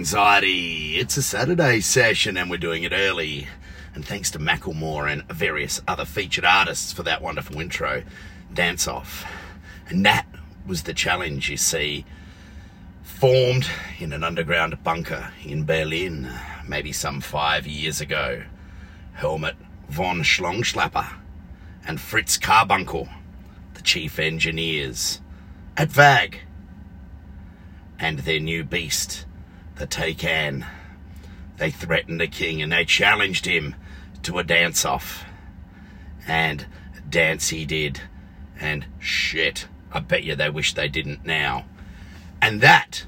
Anxiety. It's a Saturday session and we're doing it early. And thanks to Macklemore and various other featured artists for that wonderful intro, Dance Off. And that was the challenge, you see, formed in an underground bunker in Berlin, maybe some five years ago. Helmut von Schlongschlapper and Fritz Carbuncle, the chief engineers at VAG, and their new beast, the Taycan. They threatened the king and they challenged him to a dance off. And dance he did. And shit, I bet you they wish they didn't now. And that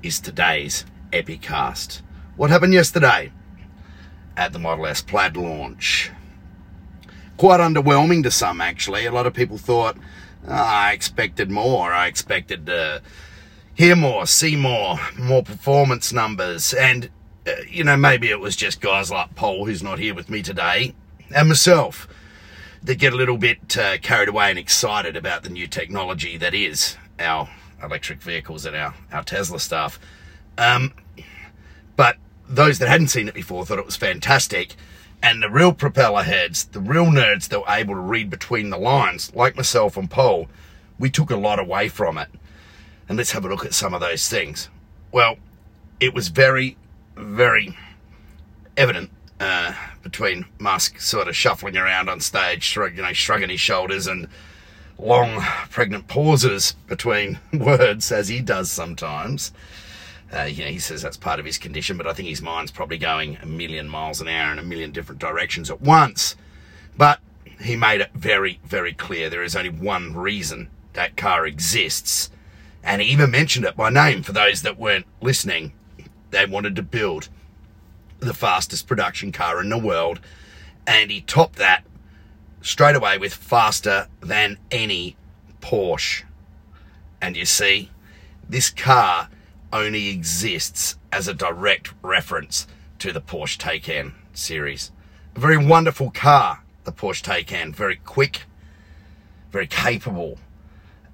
is today's Epicast. What happened yesterday at the Model S Plaid launch? Quite underwhelming to some, actually. A lot of people thought, oh, I expected more. I expected to hear more, see more, more performance numbers. And, uh, you know, maybe it was just guys like Paul, who's not here with me today, and myself that get a little bit uh, carried away and excited about the new technology that is our electric vehicles and our, our Tesla stuff. Um, but those that hadn't seen it before thought it was fantastic. And the real propeller heads, the real nerds that were able to read between the lines, like myself and Paul, we took a lot away from it. And let's have a look at some of those things. Well, it was very, very evident uh, between Musk sort of shuffling around on stage, shrug, you know, shrugging his shoulders and long pregnant pauses between words, as he does sometimes. Uh, you know, he says that's part of his condition, but I think his mind's probably going a million miles an hour in a million different directions at once. But he made it very, very clear there is only one reason that car exists. And he even mentioned it by name for those that weren't listening. They wanted to build the fastest production car in the world. And he topped that straight away with faster than any Porsche. And you see, this car only exists as a direct reference to the Porsche Taycan series. A very wonderful car, the Porsche Taycan. Very quick, very capable,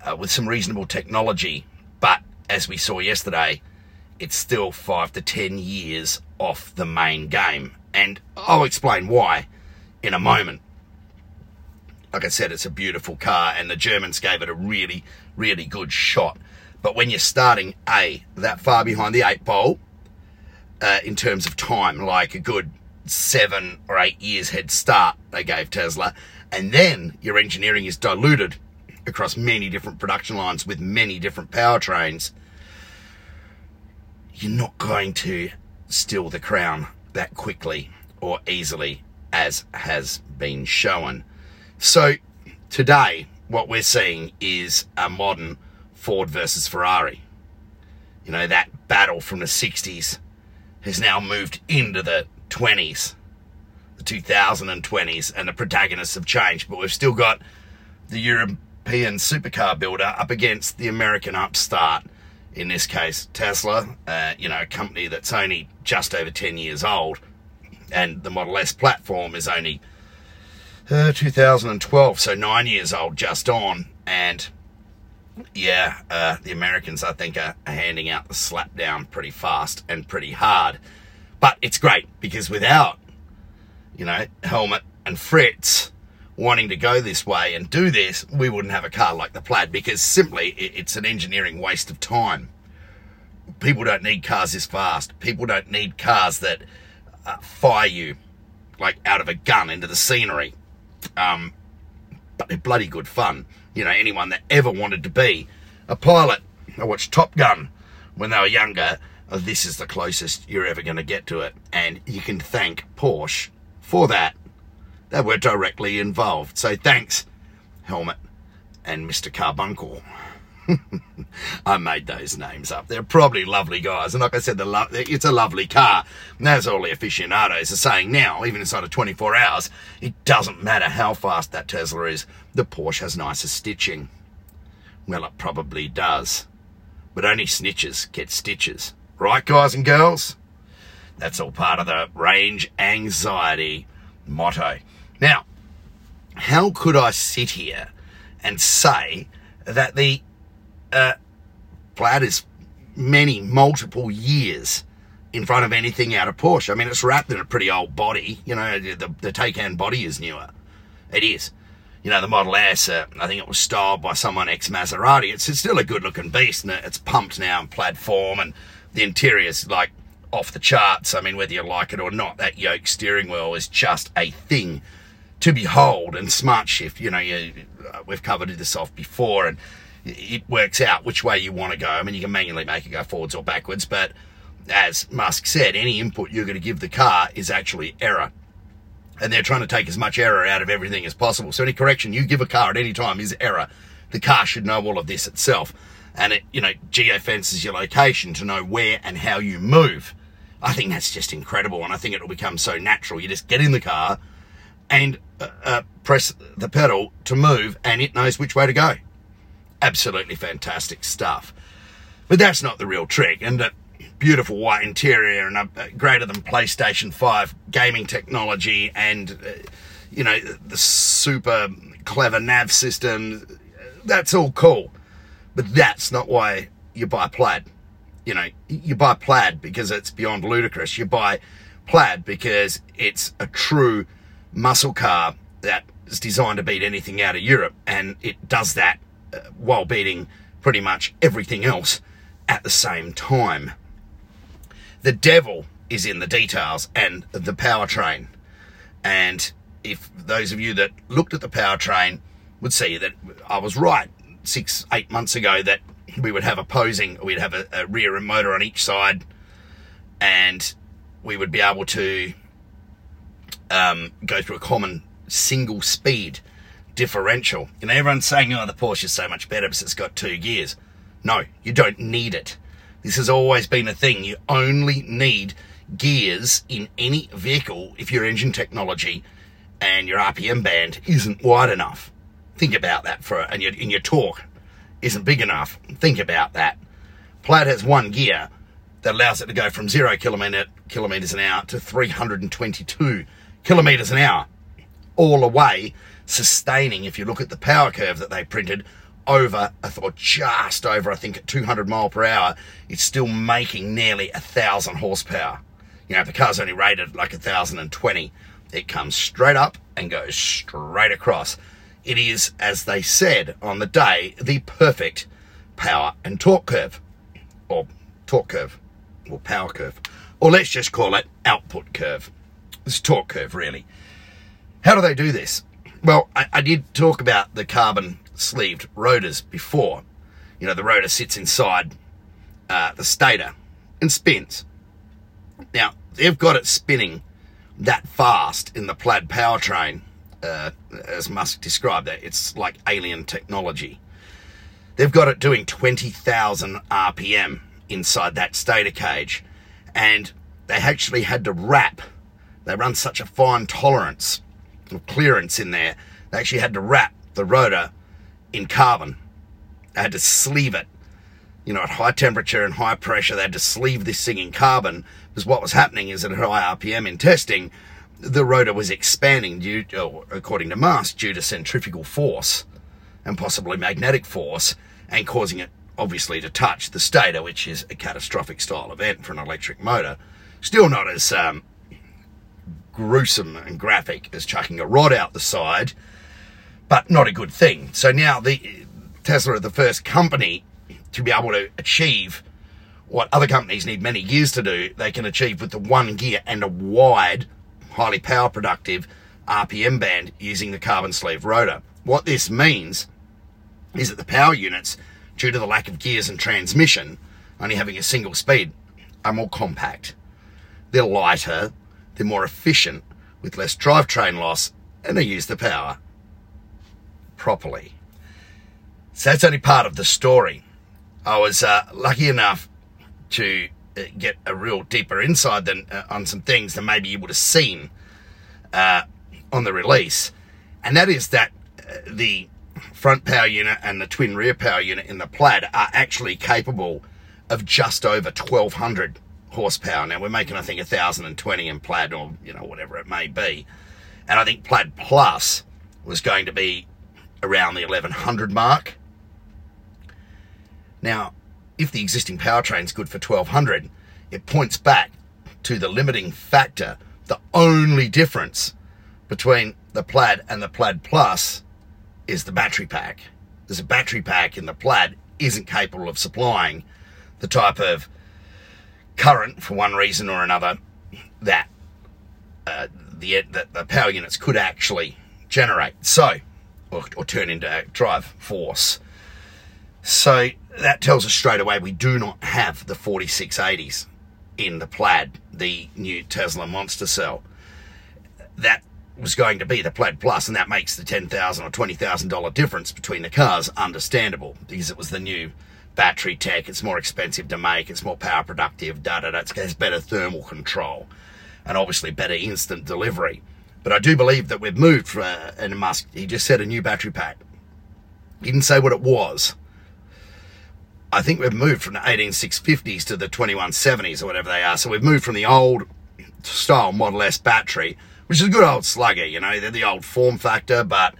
uh, with some reasonable technology. But as we saw yesterday, it's still five to ten years off the main game. And I'll explain why in a moment. Like I said, it's a beautiful car, and the Germans gave it a really, really good shot. But when you're starting A, that far behind the eight ball, uh, in terms of time, like a good seven or eight years head start they gave Tesla, and then your engineering is diluted across many different production lines with many different powertrains, you're not going to steal the crown that quickly or easily as has been shown. So today, what we're seeing is a modern Ford versus Ferrari. You know, that battle from the 60s has now moved into the 20s, the 2020s, and the protagonists have changed, but we've still got the European supercar builder up against the American upstart. In this case, Tesla, uh, you know, a company that's only just over 10 years old, and the Model S platform is only uh, 2012, so nine years old, just on, and yeah, uh, the Americans, I think, are, are handing out the slap down pretty fast and pretty hard. But it's great because without, you know, Helmut and Fritz wanting to go this way and do this, we wouldn't have a car like the Plaid because simply it's an engineering waste of time. People don't need cars this fast. People don't need cars that uh, fire you like out of a gun into the scenery. Um, but they're bloody good fun you know, anyone that ever wanted to be a pilot. I watched Top Gun when they were younger. Oh, this is the closest you're ever going to get to it. And you can thank Porsche for that. They were directly involved. So thanks, Helmut and Mr. Carbuncle. I made those names up. They're probably lovely guys. And like I said, lo- it's a lovely car. And as all the aficionados are saying now, even inside of 24 hours, it doesn't matter how fast that Tesla is, the Porsche has nicer stitching. Well, it probably does. But only snitches get stitches. Right, guys and girls? That's all part of the range anxiety motto. Now, how could I sit here and say that the uh, is many, multiple years in front of anything out of Porsche. I mean, it's wrapped in a pretty old body. You know, the, the Taycan body is newer. It is. You know, the Model S, uh, I think it was styled by someone ex Maserati. It's, it's still a good looking beast and it's pumped now in plaid form and the interior's like off the charts. I mean, whether you like it or not, that yoke steering wheel is just a thing to behold. And Smart Shift, you know, you, uh, we've covered this off before and it works out which way you want to go. I mean, you can manually make it go forwards or backwards, but as Musk said, any input you're going to give the car is actually error. And they're trying to take as much error out of everything as possible. So any correction you give a car at any time is error. The car should know all of this itself. And it, you know, geofences your location to know where and how you move. I think that's just incredible. And I think it'll become so natural. You just get in the car and uh, uh, press the pedal to move and it knows which way to go. Absolutely fantastic stuff. But that's not the real trick. And a beautiful white interior and a, greater than PlayStation 5 gaming technology and, uh, you know, the super clever nav system. That's all cool. But that's not why you buy plaid. You know, you buy plaid because it's beyond ludicrous. You buy plaid because it's a true muscle car that is designed to beat anything out of Europe. And it does that uh, while beating pretty much everything else at the same time the devil is in the details and the powertrain. And if those of you that looked at the powertrain would see that I was right six, eight months ago that we would have opposing, we'd have a, a rear motor on each side, and we would be able to um, go through a common single speed differential. Know, everyone's saying, oh, the Porsche is so much better because it's got two gears. No, you don't need it. This has always been a thing. You only need gears in any vehicle if your engine technology and your RPM band isn't wide enough. Think about that for and your and your torque isn't big enough. Think about that. Plaid has one gear that allows it to go from zero kilometer, kilometers an hour to 322 kilometers an hour, all the way sustaining. If you look at the power curve that they printed, over, or just over, I think, at 200 mile per hour, it's still making nearly a thousand horsepower. You know, if the car's only rated like a thousand and twenty, it comes straight up and goes straight across. It is, as they said on the day, the perfect power and torque curve, or torque curve, or power curve, or let's just call it output curve. It's torque curve, really. How do they do this? Well, I, I did talk about the carbon sleeved rotors before. You know, the rotor sits inside uh, the stator and spins. Now, they've got it spinning that fast in the plaid powertrain, uh, as Musk described that. It's like alien technology. They've got it doing 20,000 RPM inside that stator cage, and they actually had to wrap. They run such a fine tolerance of clearance in there. They actually had to wrap the rotor in carbon. They had to sleeve it. You know, at high temperature and high pressure, they had to sleeve this thing in carbon because what was happening is at high RPM in testing, the rotor was expanding due, according to mass, due to centrifugal force and possibly magnetic force and causing it obviously to touch the stator, which is a catastrophic style event for an electric motor. Still not as um, gruesome and graphic as chucking a rod out the side but not a good thing. So now the Tesla are the first company to be able to achieve what other companies need many years to do, they can achieve with the one gear and a wide, highly power productive RPM band using the carbon sleeve rotor. What this means is that the power units, due to the lack of gears and transmission, only having a single speed, are more compact. They're lighter, they're more efficient, with less drivetrain loss, and they use the power properly. So that's only part of the story. I was uh, lucky enough to uh, get a real deeper insight than uh, on some things than maybe you would have seen uh, on the release, and that is that uh, the front power unit and the twin rear power unit in the Plaid are actually capable of just over 1200 horsepower. Now we're making, I think, 1020 in Plaid or, you know, whatever it may be. And I think Plaid Plus was going to be around the 1100 mark. Now, if the existing powertrain's good for 1200, it points back to the limiting factor. The only difference between the Plaid and the Plaid Plus is the battery pack. There's a battery pack in the Plaid isn't capable of supplying the type of current for one reason or another that uh, the that the power units could actually generate. So, or, or turn into drive force. So that tells us straight away we do not have the 4680s in the Plaid, the new Tesla Monster Cell. That was going to be the Plaid Plus, and that makes the ten thousand or twenty thousand dollar difference between the cars understandable because it was the new battery tech. It's more expensive to make. It's more power productive. Da da da. It has better thermal control, and obviously better instant delivery. But I do believe that we've moved for, uh, and Musk, he just said a new battery pack. He didn't say what it was. I think we've moved from the 18650s to the 2170s or whatever they are. So we've moved from the old style Model S battery, which is a good old slugger, you know, they're the old form factor, but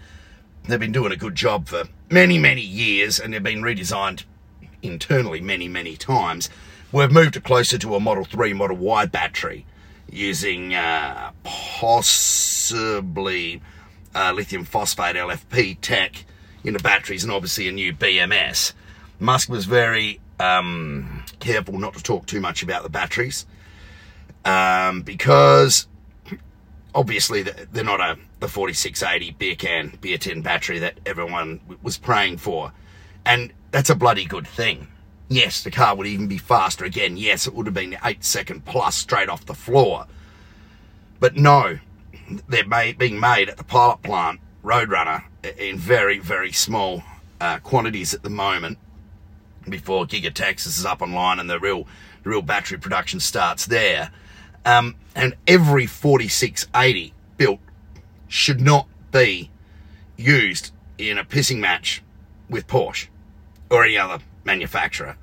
they've been doing a good job for many, many years and they've been redesigned internally many, many times. We've moved closer to a Model 3, Model Y battery using uh, possibly uh, lithium phosphate LFP tech in the batteries and obviously a new BMS. Musk was very um, careful not to talk too much about the batteries um, because obviously they're not a the 4680 beer can beer tin battery that everyone was praying for, and that's a bloody good thing. Yes, the car would even be faster again. Yes, it would have been eight second plus straight off the floor. But no, they're made, being made at the pilot plant, Roadrunner, in very, very small uh, quantities at the moment before Giga Texas is up online and the real, the real battery production starts there. Um, and every 4680 built should not be used in a pissing match with Porsche or any other manufacturer.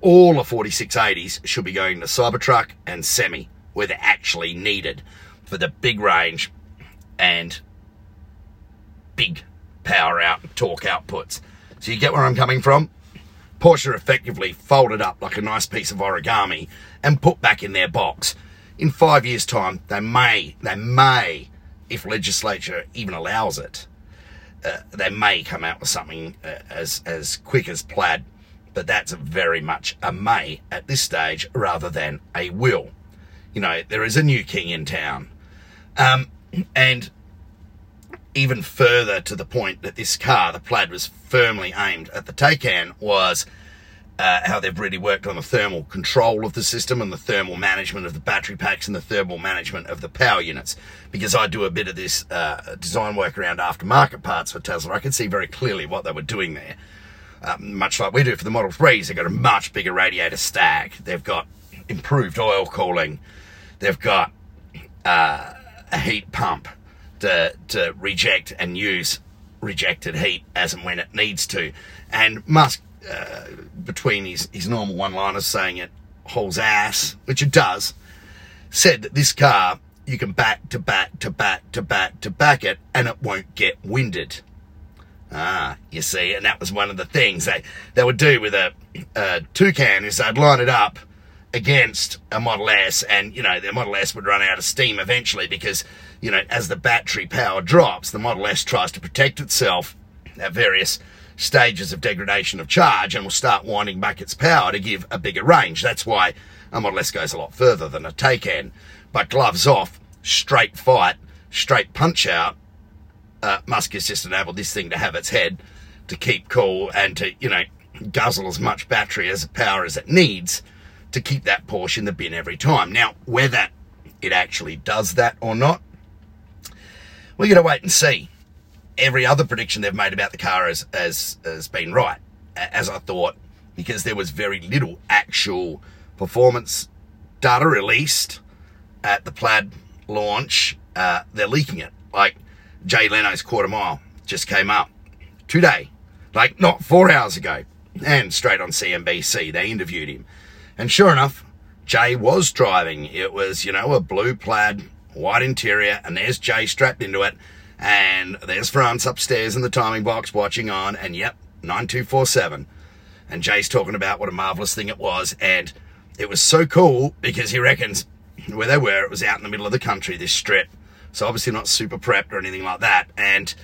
All the 4680s should be going to Cybertruck and Semi, where they're actually needed for the big range and big power out torque outputs. So you get where I'm coming from? Porsche effectively folded up like a nice piece of origami and put back in their box. In five years' time, they may, they may, if legislature even allows it, uh, they may come out with something uh, as as quick as plaid, but that's very much a may at this stage rather than a will. You know, there is a new king in town, um, and even further to the point that this car, the plaid, was firmly aimed at the Taycan was uh, how they've really worked on the thermal control of the system and the thermal management of the battery packs and the thermal management of the power units. Because I do a bit of this uh, design work around aftermarket parts for Tesla, I can see very clearly what they were doing there. Um, much like we do for the Model 3s, they've got a much bigger radiator stack. They've got improved oil cooling. They've got uh, a heat pump to, to reject and use rejected heat as and when it needs to. And Musk, uh, between his, his normal one liners saying it hauls ass, which it does, said that this car, you can back to back to back to back to back it and it won't get winded. Ah, you see, and that was one of the things they, they would do with a, a Taycan is they'd line it up against a Model S and, you know, the Model S would run out of steam eventually because you know, as the battery power drops, the Model S tries to protect itself at various stages of degradation of charge and will start winding back its power to give a bigger range. That's why a Model S goes a lot further than a Taycan. But gloves off, straight fight, straight punch out, uh, Musk has just enabled this thing to have its head to keep cool and to, you know, guzzle as much battery as power as it needs to keep that Porsche in the bin every time. Now, whether it actually does that or not, we're going to wait and see. Every other prediction they've made about the car has, has, has been right, as I thought, because there was very little actual performance data released at the Plaid launch. Uh, they're leaking it. Like Jay Leno's quarter mile just came up today, like not four hours ago, and straight on CNBC. They interviewed him. And sure enough, Jay was driving. It was, you know, a blue plaid white interior, and there's Jay strapped into it, and there's Franz upstairs in the timing box watching on, and yep, 9247. And Jay's talking about what a marvelous thing it was. And it was so cool because he reckons where they were, it was out in the middle of the country, this strip. So obviously not super prepped or anything like that. And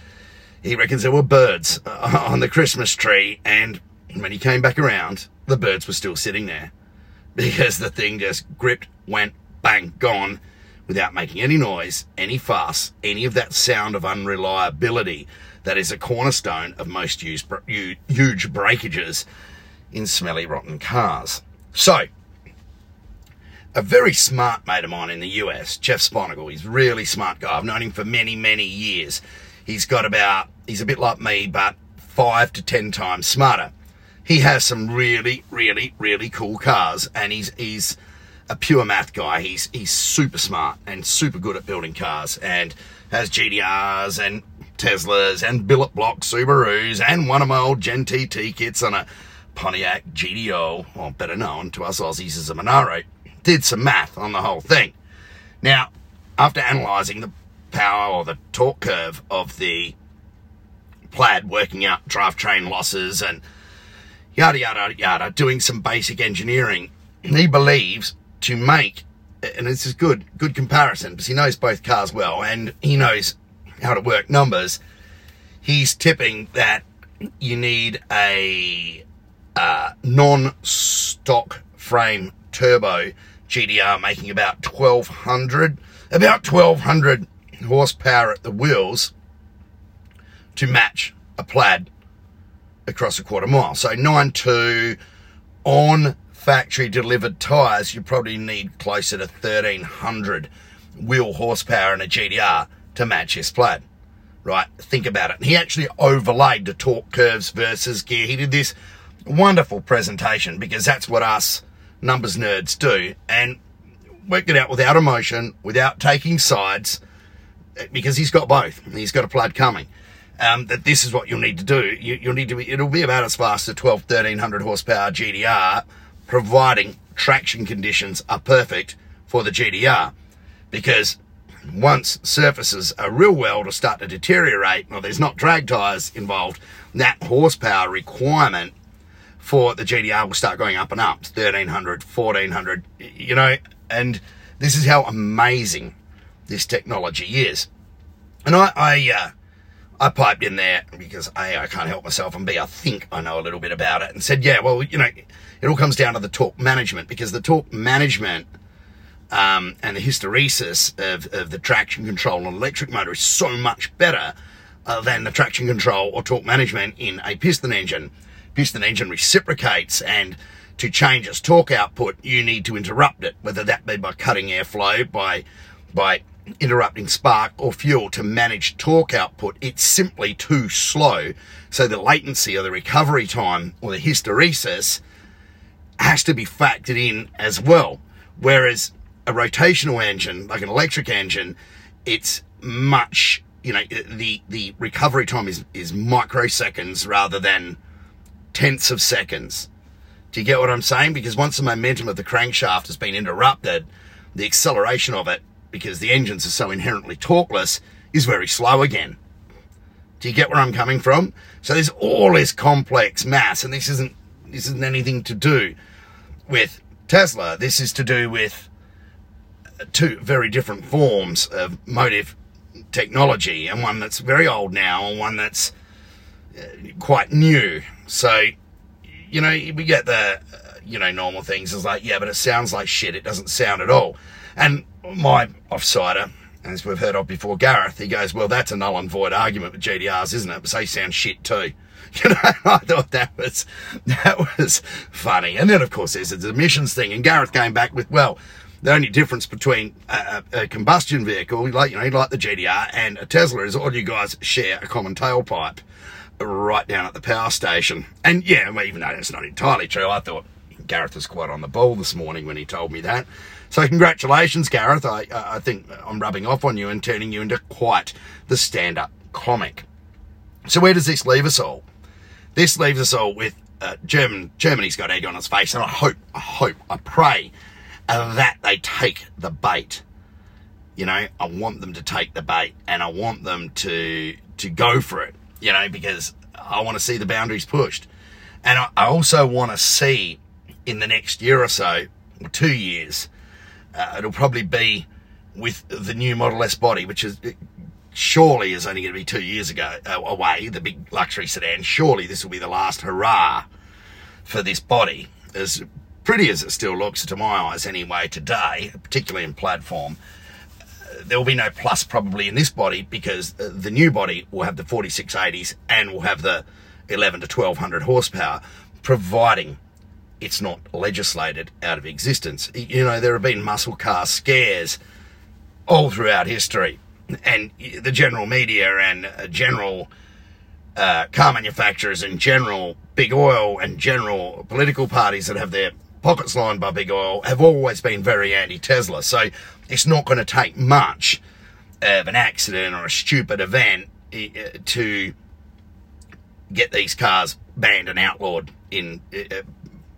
he reckons there were birds uh, on the Christmas tree. And when he came back around, the birds were still sitting there because the thing just gripped, went bang, gone without making any noise, any fuss, any of that sound of unreliability that is a cornerstone of most used, huge breakages in smelly, rotten cars. So, a very smart mate of mine in the US, Jeff Sponigal, he's a really smart guy. I've known him for many, many years. He's got about, he's a bit like me, but five to ten times smarter. He has some really, really, really cool cars, and he's he's a pure math guy. He's he's super smart and super good at building cars and has GTRs and Teslas and billet block Subarus and one of my old Gen TT kits on a Pontiac GTO, or better known to us Aussies as a Monaro. Did some math on the whole thing. Now, after analysing the power or the torque curve of the plaid, working out drivetrain losses and yada yada yada, doing some basic engineering, he believes to make, and this is good, good comparison because he knows both cars well and he knows how to work numbers. He's tipping that you need a uh, non-stock frame turbo GTR making about 1200, about 1200 horsepower at the wheels to match a plaid across a quarter mile. So 9.2 on factory delivered tyres, you probably need closer to 1300 wheel horsepower in a GTR to match his plaid. Right? Think about it. he actually overlaid the torque curves versus gear. He did this wonderful presentation because that's what us numbers nerds do and worked it out without emotion, without taking sides, because he's got both. He's got a plaid coming. Um, that this is what you'll need to do. You, will need to be, it'll be about as fast as 12, 1300 horsepower GTR providing traction conditions are perfect for the GTR. Because once surfaces are real well to start to deteriorate, or there's not drag tyres involved, that horsepower requirement for the GTR will start going up and up 1300, 1400, you know, and this is how amazing this technology is. And I, I, uh, I piped in there because A, I can't help myself, and B, I think I know a little bit about it, and said, yeah, well, you know, it all comes down to the torque management because the torque management um, and the hysteresis of, of the traction control on electric motor is so much better uh, than the traction control or torque management in a piston engine. Piston engine reciprocates and to change its torque output, you need to interrupt it, whether that be by cutting airflow, by, by interrupting spark or fuel to manage torque output. It's simply too slow. So the latency or the recovery time or the hysteresis has to be factored in as well. Whereas a rotational engine, like an electric engine, it's much, you know, the, the recovery time is, is microseconds rather than tenths of seconds. Do you get what I'm saying? Because once the momentum of the crankshaft has been interrupted, the acceleration of it, because the engines are so inherently torqueless, is very slow again. Do you get where I'm coming from? So there's all this complex mass, and this isn't this isn't anything to do with Tesla. This is to do with two very different forms of motive technology, and one that's very old now, and one that's uh, quite new. So, you know, we get the, uh, you know, normal things. It's like, yeah, but it sounds like shit. It doesn't sound at all. And my offsider, as we've heard of before, Gareth, he goes, well, that's a null and void argument with GTRs, isn't it? But they sound shit too. You know, I thought that was that was funny. And then, of course, there's the emissions thing. And Gareth came back with, well, the only difference between a, a, combustion vehicle, like you know, like the GTR and a Tesla is all you guys share a common tailpipe right down at the power station. And yeah, even though that's not entirely true, I thought Gareth was quite on the ball this morning when he told me that. So congratulations, Gareth. I I think I'm rubbing off on you and turning you into quite the stand-up comic. So where does this leave us all? This leaves us all with uh, German. Germany's got egg on its face, and I hope, I hope, I pray that they take the bait. You know, I want them to take the bait, and I want them to to go for it. You know, because I want to see the boundaries pushed. And I, also want to see in the next year or so, or two years, uh, it'll probably be with the new Model S body, which is surely is only going to be two years ago uh, away, the big luxury sedan. Surely this will be the last hurrah for this body, as pretty as it still looks to my eyes anyway today, particularly in platform. There will be no plus probably in this body because uh, the new body will have the 4680s and will have the 11 to 1200 horsepower, providing it's not legislated out of existence. You know, there have been muscle car scares all throughout history, and the general media and uh, general uh, car manufacturers and general big oil and general political parties that have their pockets lined by big oil have always been very anti-Tesla. So it's not going to take much of an accident or a stupid event uh, to get these cars banned and outlawed in uh,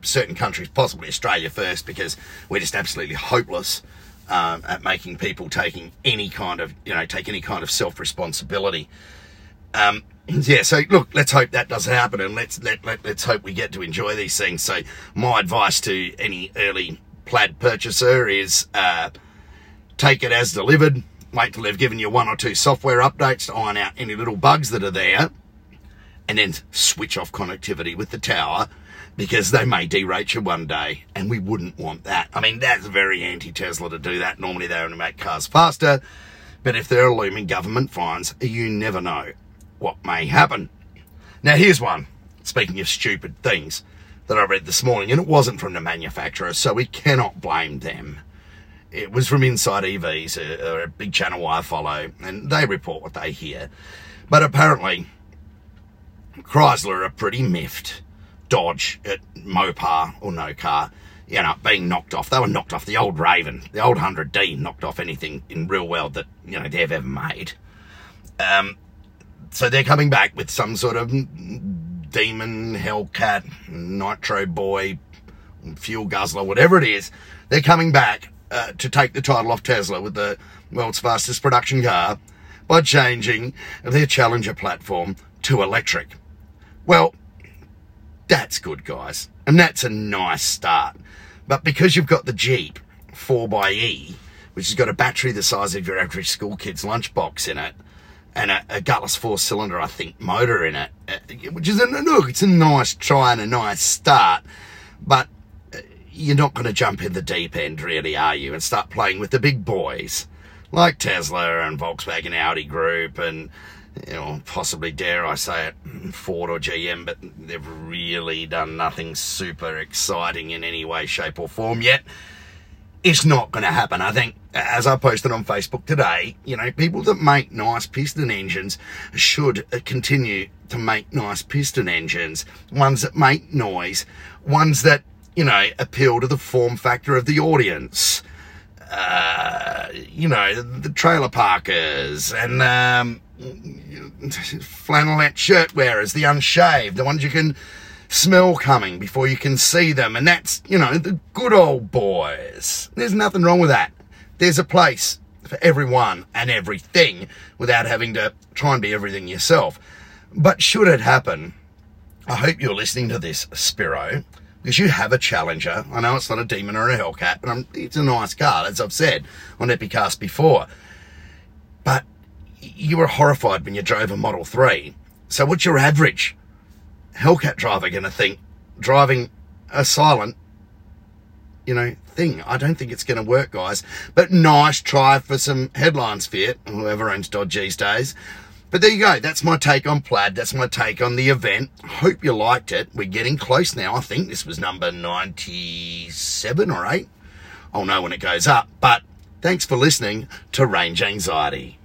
certain countries, possibly Australia first, because we're just absolutely hopeless um, at making people taking any kind of, you know, take any kind of self responsibility. Um, yeah, so look, let's hope that does happen, and let's let, let let's hope we get to enjoy these things. So, my advice to any early plaid purchaser is uh, take it as delivered. Wait till they've given you one or two software updates to iron out any little bugs that are there, and then switch off connectivity with the tower because they may derate you one day, and we wouldn't want that. I mean, that's very anti-Tesla to do that. Normally, they only make cars faster, but if there are looming government fines, you never know what may happen. Now, here's one. Speaking of stupid things that I read this morning, and it wasn't from the manufacturer, so we cannot blame them. It was from Inside EVs, a, a big channel I follow, and they report what they hear. But apparently, Chrysler are pretty miffed Dodge at Mopar or no car, you know, being knocked off. They were knocked off the old Raven, the old 100D knocked off anything in real world that, you know, they've ever made. Um, so they're coming back with some sort of demon, Hellcat, Nitro Boy, fuel guzzler, whatever it is. They're coming back uh, to take the title off Tesla with the world's fastest production car by changing their Challenger platform to electric. Well, that's good, guys. And that's a nice start. But because you've got the Jeep 4xE, which has got a battery the size of your average school kid's lunchbox in it, and a, a gutless four cylinder, I think, motor in it, uh, which is a look, it's a nice try and a nice start. But you're not going to jump in the deep end, really, are you? And start playing with the big boys like Tesla and Volkswagen Audi Group and you know, possibly dare I say it, Ford or GM, but they've really done nothing super exciting in any way, shape, or form yet. It's not going to happen. I think, as I posted on Facebook today, you know, people that make nice piston engines should uh, continue to make nice piston engines, ones that make noise, ones that, you know, appeal to the form factor of the audience. Uh, you know, the trailer parkers and, um, flannelette shirt wearers, the unshaved, the ones you can smell coming before you can see them. And that's, you know, the good old boys. There's nothing wrong with that. There's a place for everyone and everything without having to try and be everything yourself. But should it happen, I hope you're listening to this, Spiro, because you have a Challenger. I know it's not a Demon or a Hellcat, but I'm, it's a nice car, as I've said on Epicast before. But you were horrified when you drove a Model 3. So what's your average Hellcat driver going to think driving a silent, you know, thing? I don't think it's going to work, guys. But nice try for some headlines, Fiat, whoever owns Dodge these days. But there you go. That's my take on Plaid. That's my take on the event. Hope you liked it. We're getting close now. I think this was number 97 or 8. I'll know when it goes up. But thanks for listening to Range Anxiety.